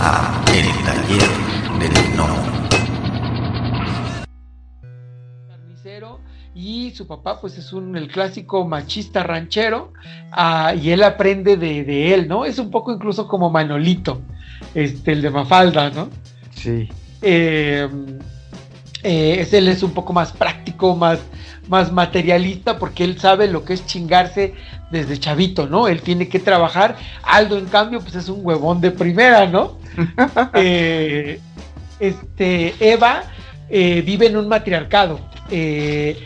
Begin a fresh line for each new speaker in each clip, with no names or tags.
a El Taller del No.
Carnicero y su papá pues es un el clásico machista ranchero ah, y él aprende de, de él, ¿no? Es un poco incluso como Manolito, este, el de Mafalda, ¿no?
Sí.
Eh, eh, es- él es un poco más práctico, más, más materialista, porque él sabe lo que es chingarse desde chavito, ¿no? Él tiene que trabajar. Aldo, en cambio, pues es un huevón de primera, ¿no? Eh, este, Eva eh, vive en un matriarcado. Eh,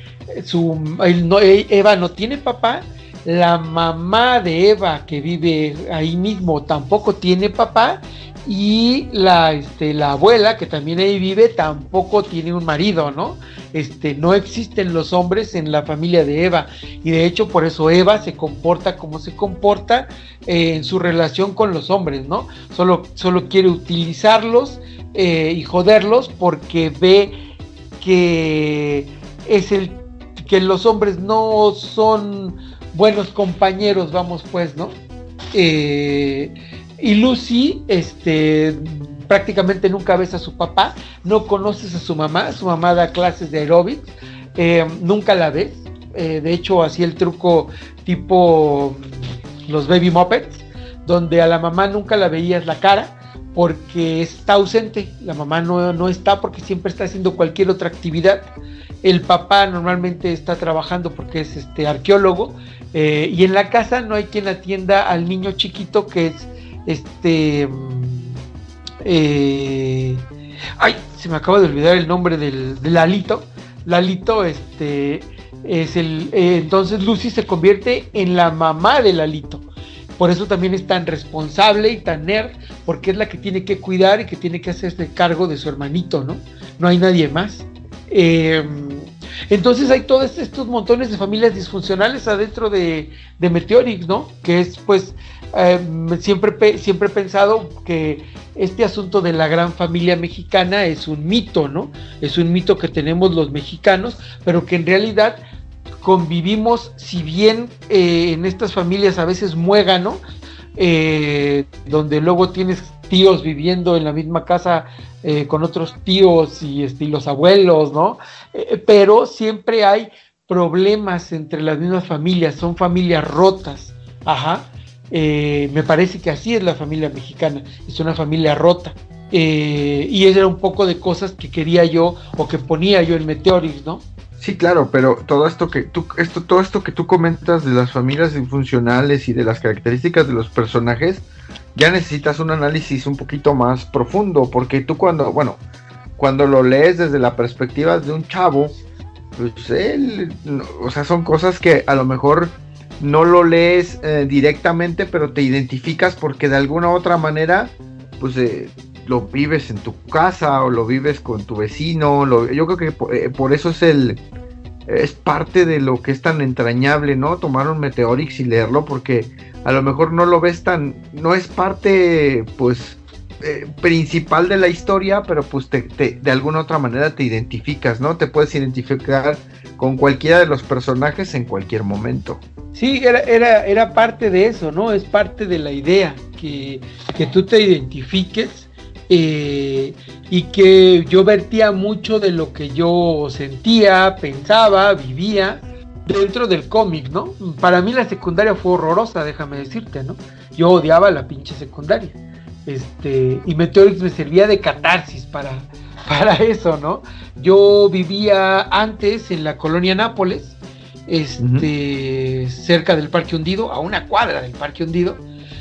su, él no- Eva no tiene papá. La mamá de Eva, que vive ahí mismo, tampoco tiene papá. Y la, este, la abuela, que también ahí vive, tampoco tiene un marido, ¿no? Este, no existen los hombres en la familia de Eva. Y de hecho, por eso Eva se comporta como se comporta eh, en su relación con los hombres, ¿no? Solo, solo quiere utilizarlos eh, y joderlos porque ve que es el que los hombres no son buenos compañeros, vamos pues, ¿no? Eh, y Lucy, este, prácticamente nunca ves a su papá, no conoces a su mamá, su mamá da clases de aeróbics, eh, nunca la ves, eh, de hecho hacía el truco tipo los baby muppets, donde a la mamá nunca la veías la cara, porque está ausente, la mamá no, no está porque siempre está haciendo cualquier otra actividad, el papá normalmente está trabajando porque es este arqueólogo, eh, y en la casa no hay quien atienda al niño chiquito que es este mm, eh, ay se me acaba de olvidar el nombre del, de Lalito. Lalito este es el eh, entonces Lucy se convierte en la mamá de Lalito por eso también es tan responsable y tan nerd porque es la que tiene que cuidar y que tiene que hacerse cargo de su hermanito no no hay nadie más eh, entonces hay todos estos montones de familias disfuncionales adentro de, de ¿no? Que es pues eh, siempre, siempre he pensado que este asunto de la gran familia mexicana es un mito, ¿no? Es un mito que tenemos los mexicanos, pero que en realidad convivimos, si bien eh, en estas familias a veces muégano, eh, donde luego tienes tíos viviendo en la misma casa eh, con otros tíos y, este, los abuelos, ¿no? Eh, pero siempre hay problemas entre las mismas familias, son familias rotas, ajá. Me parece que así es la familia mexicana, es una familia rota. Y eso era un poco de cosas que quería yo o que ponía yo en Meteorix, ¿no?
Sí, claro, pero todo esto que tú, esto, todo esto que tú comentas de las familias disfuncionales y de las características de los personajes, ya necesitas un análisis un poquito más profundo, porque tú cuando, bueno, cuando lo lees desde la perspectiva de un chavo, pues él, o sea, son cosas que a lo mejor no lo lees eh, directamente, pero te identificas porque de alguna u otra manera, pues eh, lo vives en tu casa o lo vives con tu vecino. Yo creo que por, eh, por, eso es el es parte de lo que es tan entrañable, ¿no? Tomar un Meteorix y leerlo porque a lo mejor no lo ves tan no es parte pues eh, principal de la historia, pero pues te, te, de alguna otra manera te identificas, ¿no? Te puedes identificar con cualquiera de los personajes en cualquier momento.
Sí, era, era, era parte de eso, ¿no? Es parte de la idea, que, que tú te identifiques eh, y que yo vertía mucho de lo que yo sentía, pensaba, vivía dentro del cómic, ¿no? Para mí la secundaria fue horrorosa, déjame decirte, ¿no? Yo odiaba la pinche secundaria. Este, y Meteorix me servía de catarsis para, para eso, ¿no? Yo vivía antes en la colonia Nápoles, este, uh -huh. cerca del Parque Hundido, a una cuadra del Parque Hundido.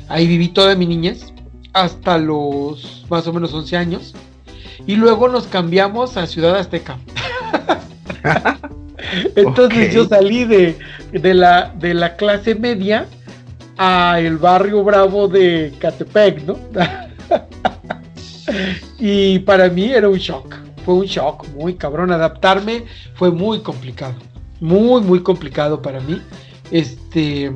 Ahí viví toda mi niñez, hasta los más o menos 11 años. Y luego nos cambiamos a Ciudad Azteca. Entonces okay. yo salí de, de, la, de la clase media a el barrio bravo de Catepec, ¿no? y para mí era un shock, fue un shock muy cabrón. Adaptarme fue muy complicado, muy, muy complicado para mí. Este.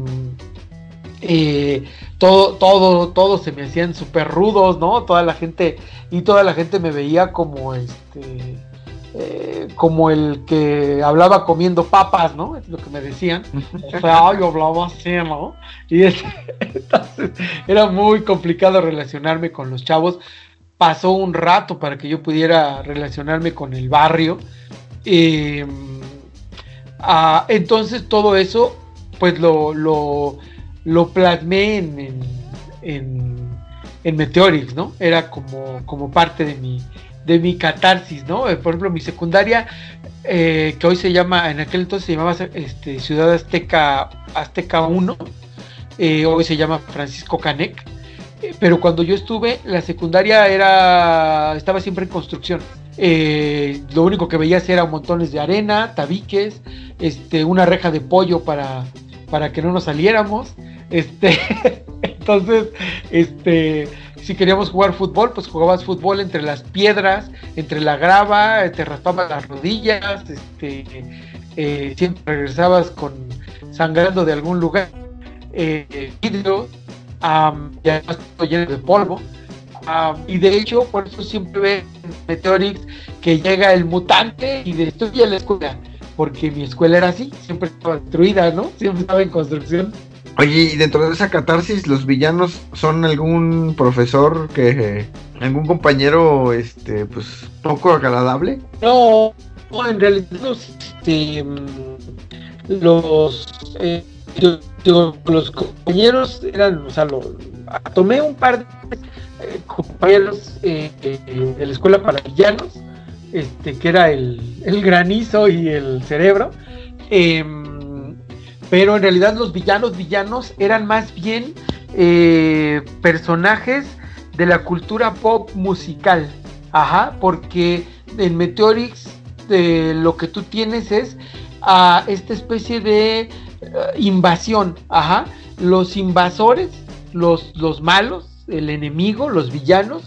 Eh, todo, todo, todo se me hacían súper rudos, ¿no? Toda la gente, y toda la gente me veía como este. Eh, como el que hablaba comiendo papas, ¿no? Es lo que me decían. O sea, yo hablaba así, ¿no? Y es, entonces era muy complicado relacionarme con los chavos. pasó un rato para que yo pudiera relacionarme con el barrio. Ah, entonces todo eso, pues lo, lo, lo plasmé en, en, en, ¿no? Era como, como parte de mi, de mi catarsis, ¿no? Eh, por ejemplo, mi secundaria, eh, que hoy se llama, en aquel entonces se llamaba este, Ciudad Azteca, Azteca 1, eh, hoy se llama Francisco Canec pero cuando yo estuve, la secundaria era estaba siempre en construcción. Lo único que veías era montones de arena, tabiques, este, una reja de pollo para, para que no nos saliéramos. Este, entonces, este, si queríamos jugar fútbol, pues jugabas fútbol entre las piedras, entre la grava, te raspabas las rodillas, este, eh, siempre regresabas con sangrando de algún lugar. Eh, ya está lleno de polvo. y de hecho, por eso siempre ve en Meteorix que llega el mutante y destruye la escuela. Porque mi escuela era así, siempre estaba destruida, ¿no? Siempre estaba en construcción.
Oye, y dentro de esa catarsis, ¿los villanos son algún profesor que. algún compañero, este, pues, poco agradable?
No, en realidad los. Este, los eh, los compañeros eran, o sea, lo, tomé un par de eh, compañeros eh, de la escuela para villanos, este, que era el, granizo y el cerebro. Pero en realidad los villanos, villanos eran más bien eh, personajes de la cultura pop musical. Ajá, porque en Meteorix lo que tú tienes es a esta especie de eh, invasión, ajá. Los invasores, los, los malos, el enemigo, los villanos,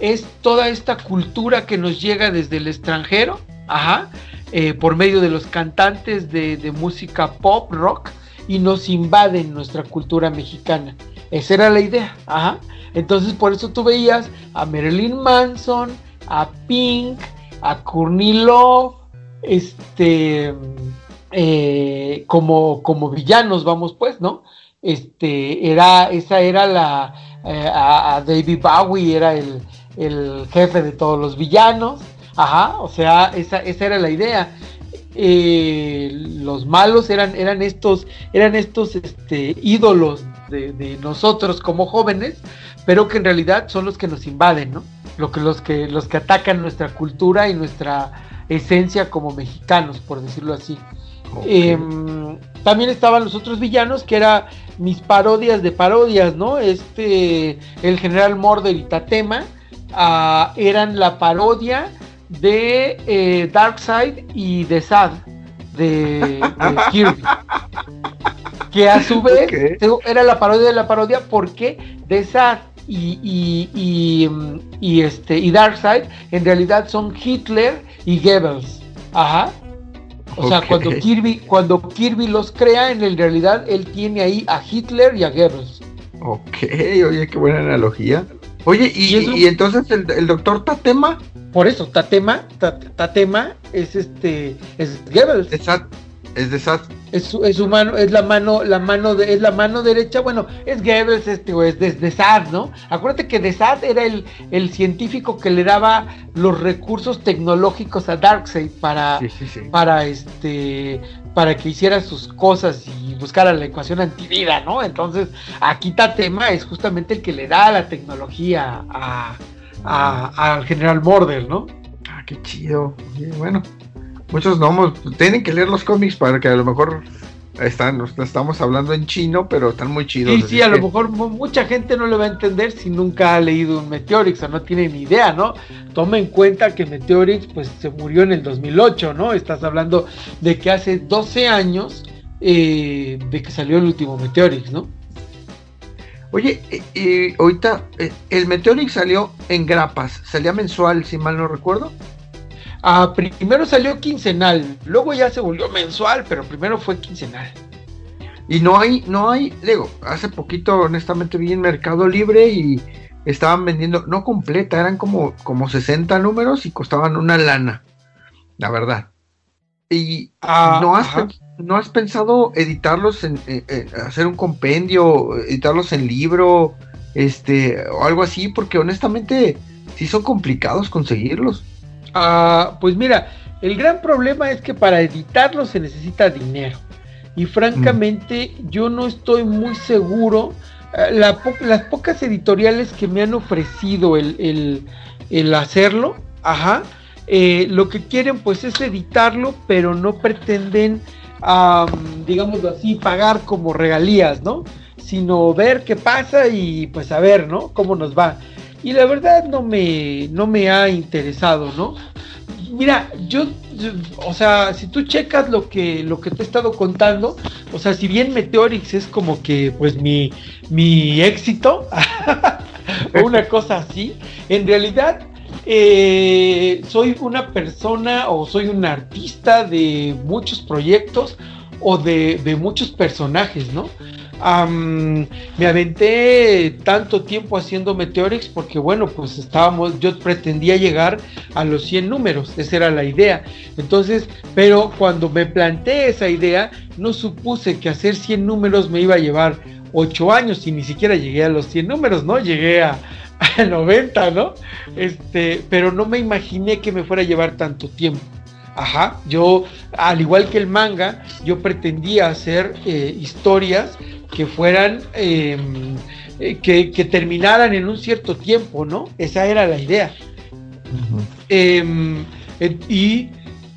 es toda esta cultura que nos llega desde el extranjero, ajá, eh, por medio de los cantantes de, música pop, rock, y nos invaden nuestra cultura mexicana. Esa era la idea, ajá. Entonces por eso tú veías a Marilyn Manson, a Pink, a Courtney Love, este, eh, como, como villanos, vamos pues, ¿no? Este, era, esa era la, eh, a, David Bowie era el, jefe de todos los villanos, ajá, o sea, esa, esa era la idea. Eh, los malos eran, eran estos, eran estos este, ídolos de, de, nosotros como jóvenes, pero que en realidad son los que nos invaden, ¿no? Lo que, los, que, los que atacan nuestra cultura y nuestra esencia como mexicanos, por decirlo así. Em, también estaban los otros villanos que eran mis parodias de parodias, ¿no? Este, el general Mordor y Tatema ah, eran la parodia de eh, Darkseid y de Sad de, Kirby. que a su vez era la parodia de la parodia porque de Sad y, y, y, este y Darkseid en realidad son Hitler y Goebbels. Ajá. O sea, cuando Kirby, cuando Kirby los crea, en realidad él tiene ahí a Hitler y a Goebbels.
Ok, oye, qué buena analogía. Oye, ¿y, entonces el, doctor Tatema?
Por eso, Tatema, Tatema es este, es Goebbels.
Exacto. Es de Sad.
Es su, es su mano, es la mano, la mano de, es la mano derecha, bueno, es Goebbels, este, es de, de Sad, ¿no? Acuérdate que de Sad era el, el científico que le daba los recursos tecnológicos a Darkseid para, para este, para que hiciera sus cosas y buscara la ecuación antivida, ¿no? Entonces, aquí Tatema es justamente el que le da la tecnología a, al general Morder, ¿no?
Ah, qué chido. bueno, muchos no tienen que leer los cómics para que a lo mejor están, estamos hablando en chino, pero están muy chidos.
Sí, sí, a lo mejor mucha gente no lo va a entender si nunca ha leído un Meteorix o no tiene ni idea, ¿no? Toma en cuenta que Meteorix pues se murió en el 2008, ¿no? Estás hablando de que hace 12 años eh, de que salió el último Meteorix, ¿no?
Oye, y ahorita eh, el Meteorix salió en grapas, salía mensual, si mal no recuerdo.
Ah, primero salió quincenal, luego ya se volvió mensual, pero primero fue quincenal.
Y no hay, no hay, digo, hace poquito honestamente vi en Mercado Libre y estaban vendiendo, no completa, eran como, como 60 números y costaban una lana, la verdad. Y ah, no, has, no has pensado editarlos en, hacer un compendio, editarlos en libro, este, o algo así, porque honestamente sí son complicados conseguirlos.
Ah, pues mira, el gran problema es que para editarlos se necesita dinero. Y francamente, yo no estoy muy seguro. eh, la po- las pocas editoriales que me han ofrecido el, el- el hacerlo, ajá, eh, lo que quieren pues es editarlo, pero no pretenden, am, digámoslo así, pagar como regalías, ¿no? Sino ver qué pasa y pues a ver, ¿no? Cómo nos va. Y la verdad no me, no me ha interesado, ¿no? Mira, yo, yo- o sea, si tú checas lo que, lo que te he estado contando, o sea, si bien Meteorix es como que, pues, mi, mi éxito, o una cosa así, en realidad eh, soy una persona o soy un artista de muchos proyectos o de, muchos personajes, ¿no? Me aventé tanto tiempo haciendo Meteorix porque bueno, pues estábamos, yo pretendía llegar a los 100 números, esa era la idea. Entonces, pero cuando me planteé esa idea, no supuse que hacer 100 números me iba a llevar 8 años y ni siquiera llegué a los 100 números, ¿no? Llegué a, a 90, ¿no? Este, pero no me imaginé que me fuera a llevar tanto tiempo. Ajá, yo, al igual que el manga, yo pretendía hacer eh, historias que fueran, eh, eh, que, que terminaran en un cierto tiempo, ¿no? Esa era la idea. Eh, y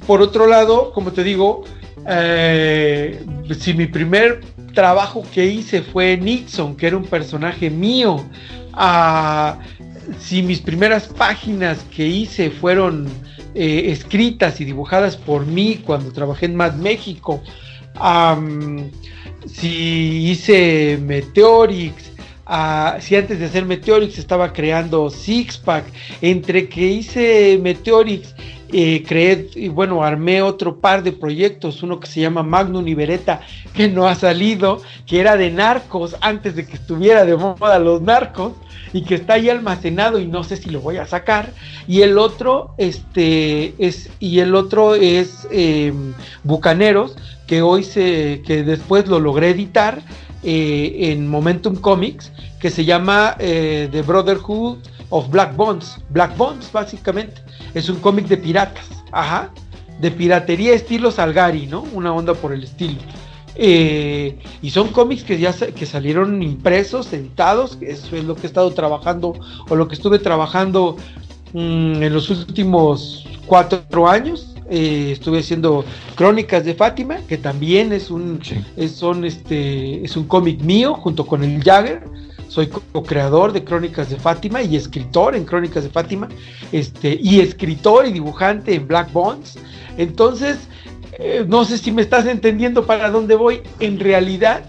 por otro lado, como te digo, eh, si mi primer trabajo que hice fue Nixon, que era un personaje mío, ah, si mis primeras páginas que hice fueron eh, escritas y dibujadas por mí cuando trabajé en Mad México, si hice Meteorix, si antes de hacer Meteorix estaba creando Sixpack, entre que hice Meteorix, eh, creé, y bueno, armé otro par de proyectos, uno que se llama Magnum y Beretta, que no ha salido, que era de narcos antes de que estuviera de moda los narcos, y que está ahí almacenado y no sé si lo voy a sacar. Y el otro, este, es, y el otro es eh, Bucaneros, que hoy se, que después lo logré editar eh, en Momentum Comics, que se llama eh, The Brotherhood of Black Bonds. Black Bonds, básicamente. Es un cómic de piratas, ajá, de piratería estilo Salgari, ¿no? Una onda por el estilo. Eh, y son cómics que ya que salieron impresos, editados, eso es lo que he estado trabajando o lo que estuve trabajando mm, en los últimos cuatro años. Eh, estuve haciendo Crónicas de Fátima, que también es un,
Sí.
es, son este, es un cómic mío junto con el Jagger. Soy co-creador de Crónicas de Fátima y escritor en Crónicas de Fátima, este, y escritor y dibujante en Black Bonds. Entonces, eh, no sé si me estás entendiendo para dónde voy. En realidad,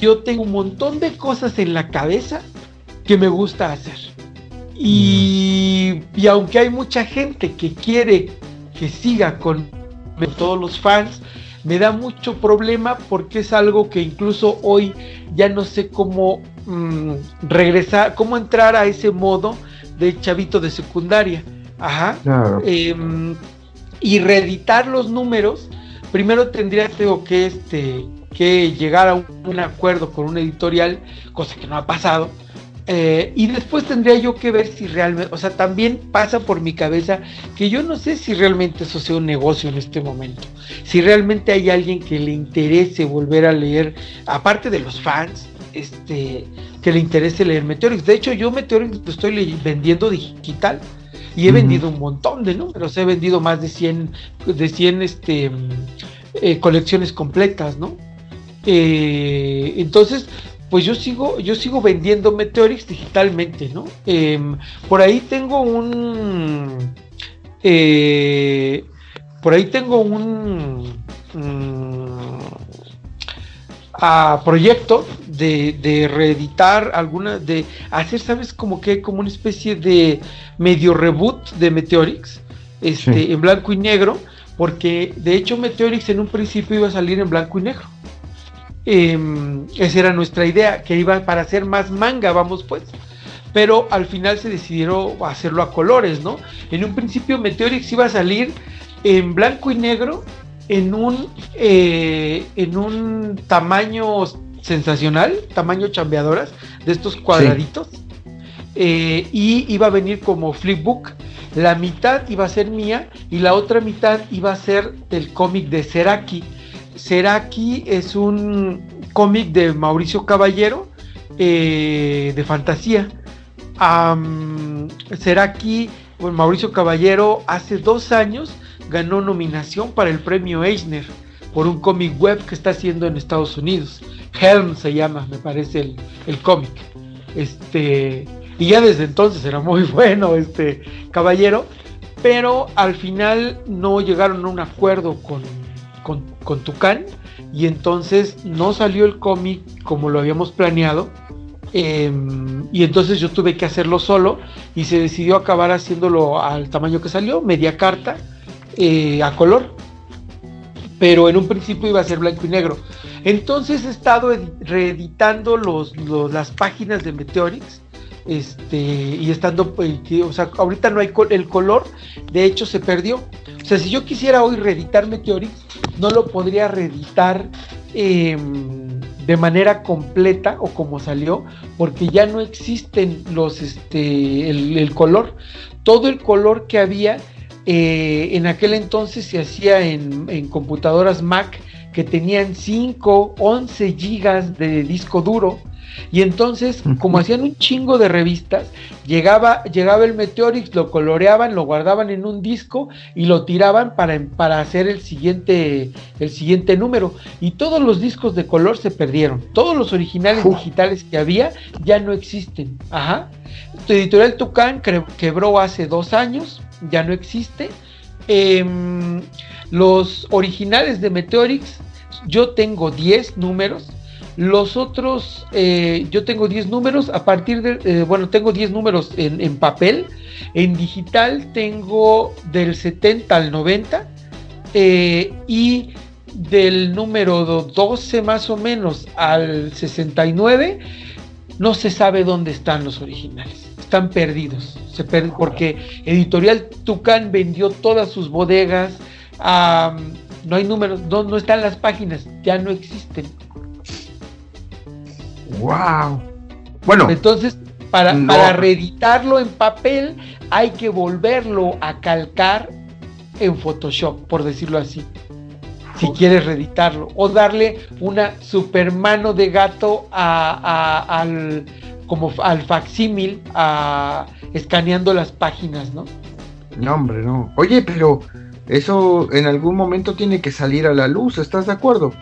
yo tengo un montón de cosas en la cabeza que me gusta hacer. Y, y aunque hay mucha gente que quiere que siga con todos los fans, me da mucho problema porque es algo que incluso hoy ya no sé cómo mm, regresar, cómo entrar a ese modo de chavito de secundaria. Ajá.
Claro.
Em, y reeditar los números, primero tendría tengo que, este, que llegar a un, un acuerdo con un editorial, cosa que no ha pasado. Eh, y después tendría yo que ver si realmente, o sea, también pasa por mi cabeza que yo no sé si realmente eso sea un negocio en este momento. Si realmente hay alguien que le interese volver a leer, aparte de los fans, este, que le interese leer Meteorix. De hecho, yo Meteorix lo estoy vendiendo digital y he vendido un montón de números, he vendido más de 100, de 100 este, eh, colecciones completas, ¿no? Eh, entonces, pues yo sigo, yo sigo vendiendo Meteorix digitalmente, ¿no? Em, por ahí tengo un, eh, por ahí tengo un, mm, a proyecto de, de reeditar alguna, de hacer, ¿sabes? Como que como una especie de medio reboot de Meteorix, este,
Sí.
en blanco y negro, porque de hecho Meteorix en un principio iba a salir en blanco y negro. Em, esa era nuestra idea, que iba para hacer más manga, vamos pues. Pero al final se decidieron hacerlo a colores, ¿no? En un principio Meteorix iba a salir en blanco y negro, en un, eh, en un tamaño sensacional, tamaño chambeadoras, de estos cuadraditos. eh, y iba a venir como flipbook. La mitad iba a ser mía y la otra mitad iba a ser del cómic de Seraki. Seraki es un cómic de Mauricio Caballero eh, de fantasía. Seraki, bueno, Mauricio Caballero, hace dos años ganó nominación para el premio Eisner por un cómic web que está haciendo en Estados Unidos. Helm se llama, me parece el, el cómic. Este, y ya desde entonces era muy bueno este caballero, pero al final no llegaron a un acuerdo con, con, Tucán y entonces no salió el cómic como lo habíamos planeado. Em, y entonces yo tuve que hacerlo solo y se decidió acabar haciéndolo al tamaño que salió, media carta, eh, a color. Pero en un principio iba a ser blanco y negro. Entonces he estado reeditando las páginas de Meteorix este y estando o sea ahorita no hay el color de hecho se perdió. O sea si yo quisiera hoy reeditar Meteorix no lo podría reeditar em, de manera completa o como salió porque ya no existen los este el, color. Todo el color que había eh, en aquel entonces se hacía en, en computadoras Mac que tenían 5, 11 gigas de disco duro y entonces, como hacían un chingo de revistas, llegaba, llegaba el Meteorix, lo coloreaban, lo guardaban en un disco y lo tiraban para, para hacer el siguiente, el siguiente número. Y todos los discos de color se perdieron. Todos los originales digitales que había ya no existen. Ajá. Tu editorial Tucán quebró hace dos años, ya no existe. Em, los originales de Meteorix, yo tengo 10 números los otros, eh, yo tengo 10 números, a partir de, eh, bueno, tengo 10 números en, papel, en digital tengo del 70 al 90 eh, y del número 12 más o menos al 69 no se sabe dónde están los originales, están perdidos, se porque Editorial Tucán vendió todas sus bodegas, no hay números, no están las páginas, ya no existen.
¡Wow! Bueno.
Entonces, para, para reeditarlo en papel, hay que volverlo a calcar en Photoshop, por decirlo así. Si quieres reeditarlo. O darle una super mano de gato al, como al facsímil, escaneando las páginas, ¿no?
No, hombre, no. Oye, pero eso en algún momento tiene que salir a la luz, ¿estás de acuerdo?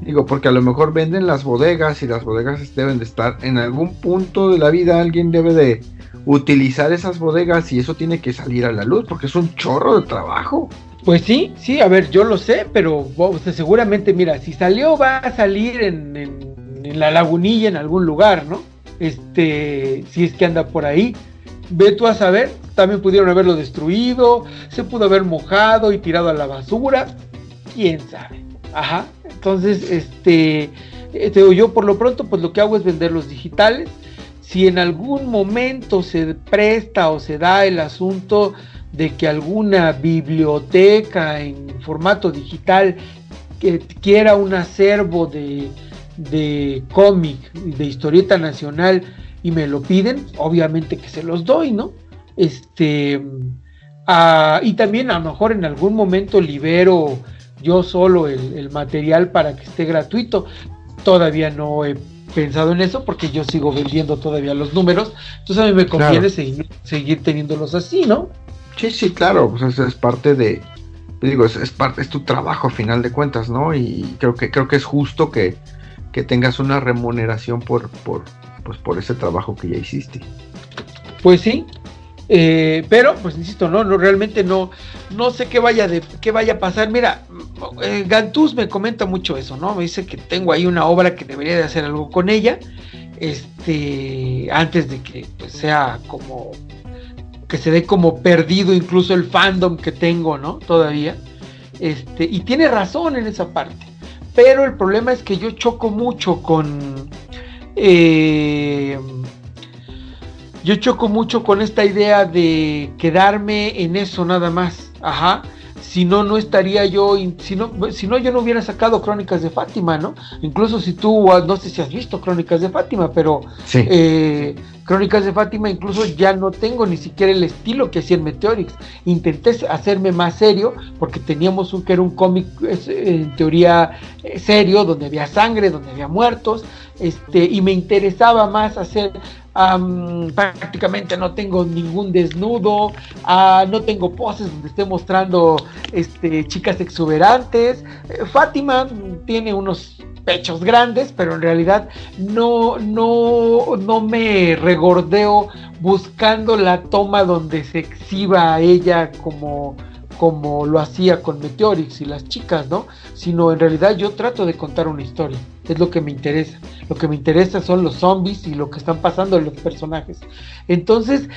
Digo, porque a lo mejor venden las bodegas y las bodegas deben de estar en algún punto de la vida, alguien debe de utilizar esas bodegas y eso tiene que salir a la luz porque es un chorro de trabajo.
Pues sí, sí, a ver, yo lo sé, pero seguramente, mira, si salió va a salir en, en, la lagunilla en algún lugar, ¿no? Este, si es que anda por ahí. Ve tú a saber, también pudieron haberlo destruido, se pudo haber mojado y tirado a la basura, quién sabe. Ajá. Entonces, este, este, yo por lo pronto, pues lo que hago es vender los digitales. Si en algún momento se presta o se da el asunto de que alguna biblioteca en formato digital quiera un acervo de, de cómic, de historieta nacional y me lo piden, obviamente que se los doy, ¿no? Este, ah, y también a lo mejor en algún momento libero yo solo el, material para que esté gratuito. Todavía no he pensado en eso porque yo sigo vendiendo todavía los números. Entonces a mí me conviene seguir, seguir teniéndolos así, ¿no?
Sí, sí, claro, pues es, parte de, digo, es, es, parte, es tu trabajo a final de cuentas, ¿no? Y creo que, creo que es justo que, que tengas una remuneración por, por, pues, por ese trabajo que ya hiciste.
Pues sí, eh, pero, pues insisto, no, no, realmente no, no sé qué vaya de qué vaya a pasar. Mira, eh, Gantús me comenta mucho eso, ¿no? Me dice que tengo ahí una obra que debería de hacer algo con ella. Este, antes de que pues, sea como que se dé como perdido incluso el fandom que tengo, ¿no? Todavía. Este, y tiene razón en esa parte. Pero el problema es que yo choco mucho con eh, yo choco mucho con esta idea de quedarme en eso nada más. Ajá. Si no, no estaría yo, si no, si no, yo no hubiera sacado Crónicas de Fátima, ¿no? Incluso si tú, no sé si has visto Crónicas de Fátima, pero eh, Crónicas de Fátima incluso ya no tengo ni siquiera el estilo que hacía en Meteorix. Intenté hacerme más serio porque teníamos un que era un cómic en teoría eh, serio, donde había sangre, donde había muertos, este, y me interesaba más hacer prácticamente no tengo ningún desnudo, ah, no tengo poses donde esté mostrando este, chicas exuberantes. Eh, Fátima tiene unos pechos grandes, pero en realidad no, no, no me regordeo buscando la toma donde se exhiba a ella como como lo hacía con Meteorix y las chicas, ¿no? Sino en realidad yo trato de contar una historia, es lo que me interesa. Lo que me interesa son los zombies y lo que están pasando en los personajes. Entonces,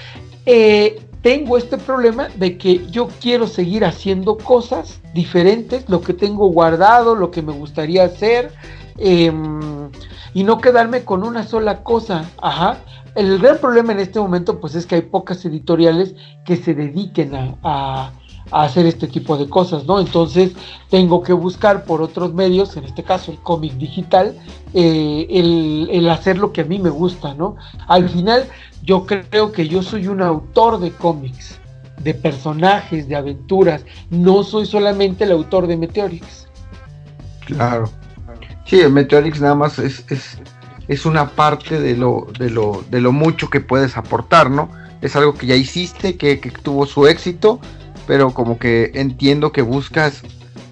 eh, tengo este problema de que yo quiero seguir haciendo cosas diferentes, lo que tengo guardado, lo que me gustaría hacer, em, y no quedarme con una sola cosa. Ajá. El gran problema en este momento, pues es que hay pocas editoriales que se dediquen a a hacer este tipo de cosas, ¿no? Entonces tengo que buscar por otros medios, en este caso el cómic digital, eh, el, hacer lo que a mí me gusta, ¿no? Al final yo creo que yo soy un autor de cómics, de personajes, de aventuras, no soy solamente el autor de Meteorix.
Claro. Sí, el Meteorix nada más es, es, es una parte de lo, de, lo, de lo mucho que puedes aportar, ¿no? Es algo que ya hiciste, que, que tuvo su éxito pero como que entiendo que buscas,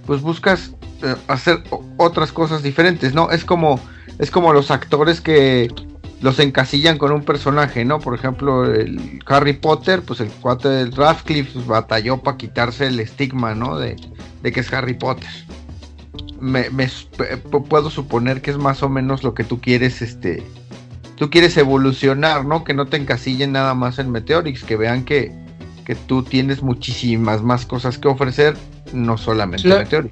pues buscas eh, hacer otras cosas diferentes, ¿no? Es como, es como los actores que los encasillan con un personaje, ¿no? Por ejemplo, el Harry Potter, pues el cuate del Radcliffe pues, batalló para quitarse el estigma, ¿no? De, de que es Harry Potter. Me, puedo suponer que es más o menos lo que tú quieres, este, tú quieres evolucionar, ¿no? Que no te encasillen nada más en Meteorix, que vean que, que tú tienes muchísimas más cosas que ofrecer, no solamente
claro,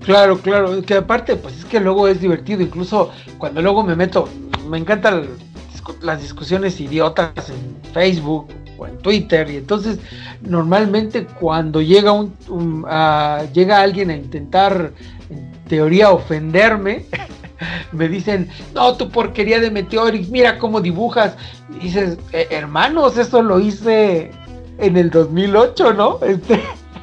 Claro, claro, que aparte, pues es que luego es divertido, incluso cuando luego me meto, me encantan las discusiones idiotas en Facebook o en Twitter, y entonces normalmente cuando llega un, llega alguien a intentar en teoría ofenderme, me dicen, no, tu porquería de Meteorix, mira cómo dibujas. Y dices, eh, hermanos, eso lo hice en el 2008, ¿no? Este,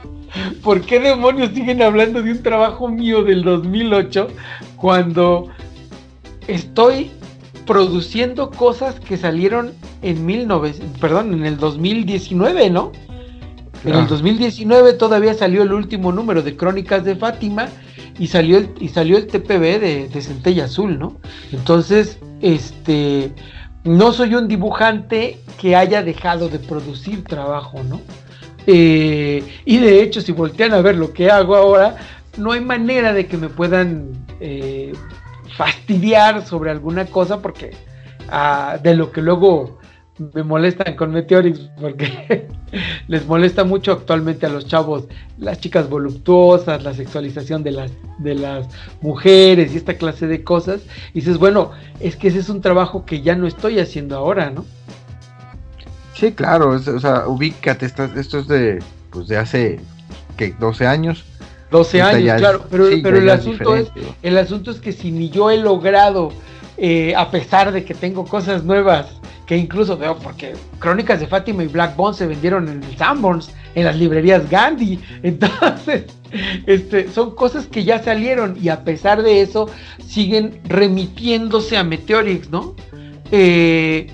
¿Por qué demonios siguen hablando de un trabajo mío del 2008 cuando estoy produciendo cosas que salieron en 19, perdón, en el 2019, ¿no? En el 2019 ah. todavía salió el último número de Crónicas de Fátima y salió el, y salió el TPB de, de Centella Azul, ¿no? Entonces, este, no soy un dibujante que haya dejado de producir trabajo, ¿no? Eh, y de hecho, si voltean a ver lo que hago ahora, no hay manera de que me puedan eh, fastidiar sobre alguna cosa porque ah, de lo que luego me molestan con Meteorix porque les molesta mucho actualmente a los chavos las chicas voluptuosas, la sexualización de las, de las mujeres y esta clase de cosas. Y dices, bueno, es que ese es un trabajo que ya no estoy haciendo ahora, ¿no?
Sí, claro, o sea, ubícate, esto es de, pues de hace, ¿qué? 12 años.
12 años, claro, pero, pero el, asunto es, el asunto es que si ni yo he logrado, eh, a pesar de que tengo cosas nuevas, que incluso veo porque Crónicas de Fátima y Black Bond se vendieron en el Sanborns, en las librerías Gandhi. Entonces, este, son cosas que ya salieron y a pesar de eso siguen remitiéndose a Meteorix, ¿no? Eh,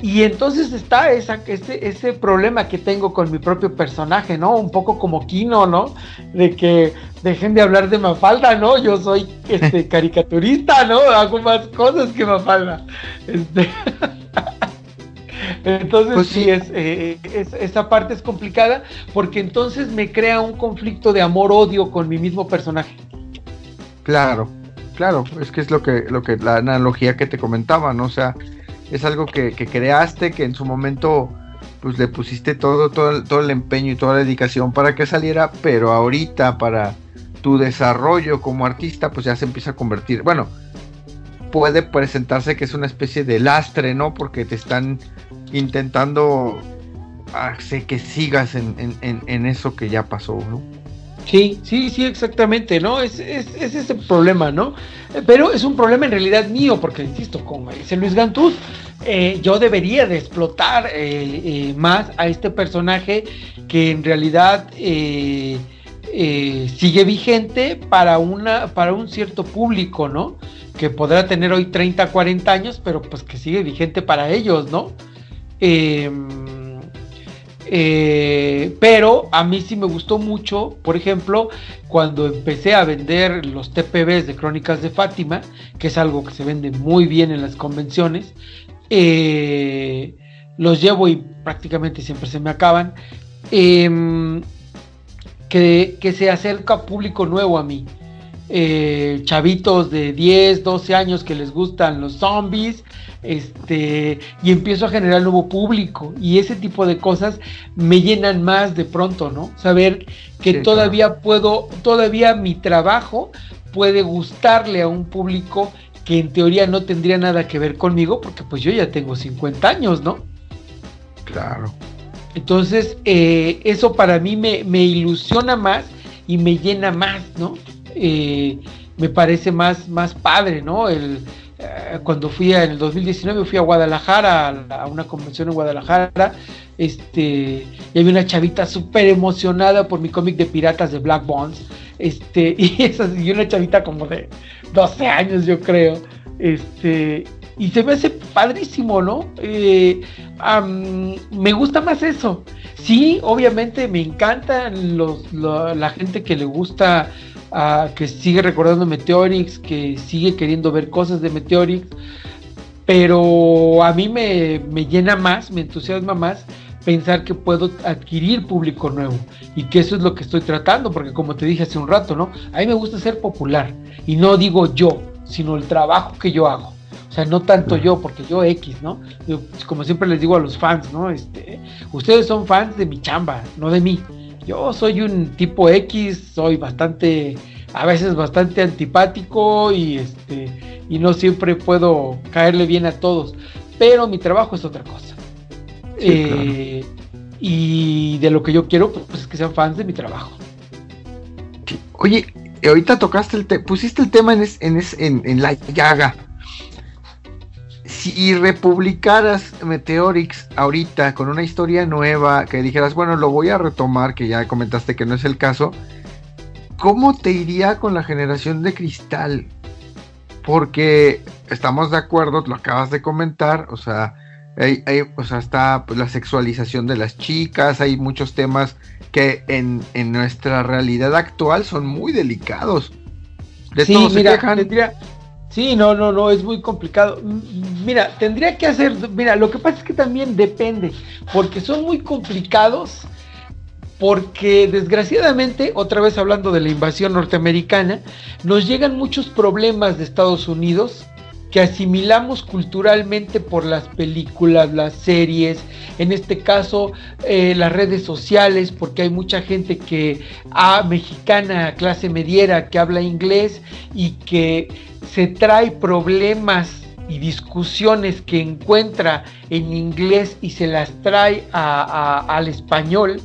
y entonces está esa, ese, ese problema que tengo con mi propio personaje, ¿no? Un poco como Kino, ¿no? De que dejen de hablar de Mafalda, ¿no? Yo soy este caricaturista, ¿no? Hago más cosas que Mafalda. Este... Entonces pues sí, eh, es, esa parte es complicada porque entonces me crea un conflicto de amor-odio con mi mismo personaje.
Claro, claro, es que es lo que, lo que la analogía que te comentaba, ¿no? O sea, es algo que, creaste, que en su momento pues le pusiste todo, todo, todo el empeño y toda la dedicación para que saliera, pero ahorita para tu desarrollo como artista pues ya se empieza a convertir, bueno, puede presentarse que es una especie de lastre, ¿no? Porque te están intentando hacer que sigas en, eso que ya pasó, ¿no?
Sí, sí, sí, exactamente, ¿no? Es, es, es ese problema, ¿no? Pero es un problema en realidad mío, porque insisto, como dice Luis Gantuz, eh, yo debería de explotar eh, eh, más a este personaje que en realidad sigue vigente para, una, para un cierto público, ¿no? Que podrá tener hoy 30, 40 años, pero pues que sigue vigente para ellos, ¿no? Eh, eh, pero a mí sí me gustó mucho, por ejemplo, cuando empecé a vender los TPBs de Crónicas de Fátima, que es algo que se vende muy bien en las convenciones, eh, los llevo y prácticamente siempre se me acaban, em, que, que, se acerca público nuevo a mí. Eh, chavitos de 10, 12 años que les gustan los zombies, este, y empiezo a generar nuevo público y ese tipo de cosas me llenan más de pronto, ¿no? Saber que todavía puedo, todavía mi trabajo puede gustarle a un público que en teoría no tendría nada que ver conmigo porque pues yo ya tengo 50 años, ¿no?
Claro.
Entonces, eh, eso para mí me, me, ilusiona más y me llena más, ¿no? Me parece más, más padre, ¿no? El, eh, cuando fui en el 2019 fui a Guadalajara, a, una convención en Guadalajara, este, y había una chavita súper emocionada por mi cómic de piratas de Black Bonds, este, y, esa, y una chavita como de 12 años yo creo, este, y se me hace padrísimo, ¿no? Eh, me gusta más eso. Sí, obviamente me encantan los, la gente que le gusta que sigue recordando Meteorix, que sigue queriendo ver cosas de Meteorix, pero a mí me, llena más, me entusiasma más pensar que puedo adquirir público nuevo y que eso es lo que estoy tratando, porque como te dije hace un rato, ¿no? A mí me gusta ser popular y no digo yo, sino el trabajo que yo hago. O sea, no tanto yo, porque yo X, ¿no? como siempre les digo a los fans, ¿no? Este, ustedes son fans de mi chamba, no de mí. Yo soy un tipo X, soy bastante, a veces bastante antipático y este, y no siempre puedo caerle bien a todos. Pero mi trabajo es otra cosa. Eh, y de lo que yo quiero, pues es que sean fans de mi trabajo.
Oye, ahorita tocaste el tema, pusiste el tema en, en, en, en la llaga si republicaras Meteorix ahorita con una historia nueva, que dijeras, bueno, lo voy a retomar, que ya comentaste que no es el caso, ¿cómo te iría con la generación de cristal? Porque estamos de acuerdo, lo acabas de comentar, o sea, hay, o sea está pues, la sexualización de las chicas, hay muchos temas que en, nuestra realidad actual son muy delicados.
De sí, mira, Sí, no, no, no, es muy complicado. Mira, tendría que hacer, mira, lo que pasa es que también depende, porque son muy complicados, porque desgraciadamente, otra vez hablando de la invasión norteamericana, nos llegan muchos problemas de Estados Unidos que asimilamos culturalmente por las películas, las series, en este caso eh, las redes sociales, porque hay mucha gente que, ah, mexicana, clase mediera, que habla inglés y que se trae problemas y discusiones que encuentra en inglés y se las trae al español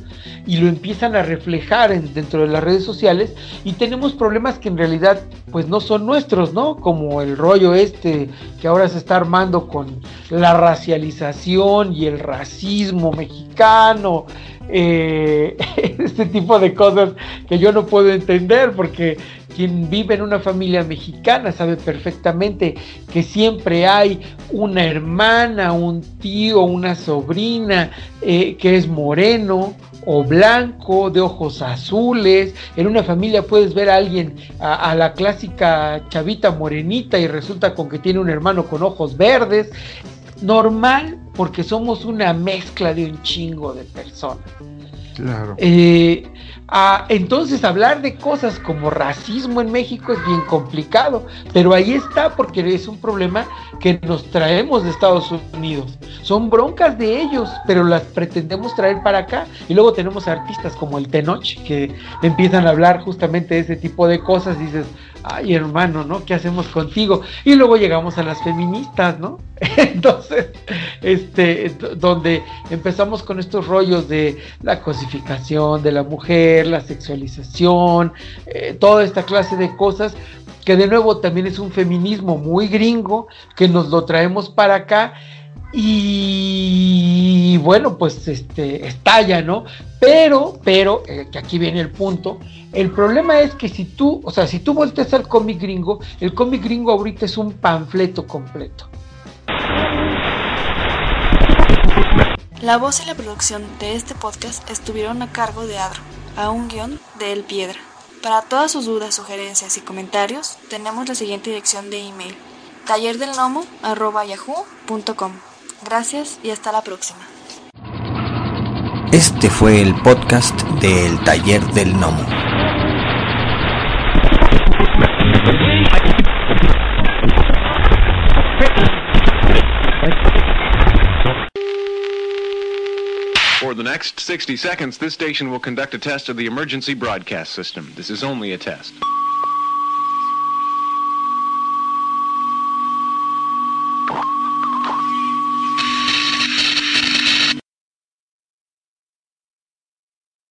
y lo empiezan a reflejar dentro de las redes sociales y tenemos problemas que en realidad pues no son nuestros, ¿no? Como el rollo este que ahora se está armando con la racialización y el racismo mexicano, eh, este tipo de cosas que yo no puedo entender porque quien vive en una familia mexicana sabe perfectamente que siempre hay una hermana, un tío, una sobrina eh, que es moreno o blanco, de ojos azules. En una familia puedes ver a alguien, a, a, la clásica chavita morenita y resulta con que tiene un hermano con ojos verdes. Normal porque somos una mezcla de un chingo de personas.
Claro.
Eh, ah, entonces hablar de cosas como racismo en México es bien complicado, pero ahí está porque es un problema que nos traemos de Estados Unidos. Son broncas de ellos, pero las pretendemos traer para acá. Y luego tenemos artistas como el Tenoch que empiezan a hablar justamente de ese tipo de cosas. dices, ay hermano, ¿no? ¿Qué hacemos contigo? Y luego llegamos a las feministas, ¿no? Entonces, este, donde empezamos con estos rollos de la cosificación de la mujer, la sexualización, eh, toda esta clase de cosas, que de nuevo también es un feminismo muy gringo, que nos lo traemos para acá y bueno, pues este estalla, ¿no? Pero, pero, eh, que aquí viene el punto, el problema es que si tú, o sea, si tú volteas al cómic gringo, el cómic gringo ahorita es un panfleto completo.
La voz y la producción de este podcast estuvieron a cargo de Adro, a un guion de El Piedra. Para todas sus dudas, sugerencias y comentarios, tenemos la siguiente dirección de email: tallerdelnomo.yahoo.com. Gracias y hasta la próxima.
Este fue el podcast del Taller del Gnomo.
For the next 60 seconds, this station will conduct a test of the emergency broadcast system. This is only a test.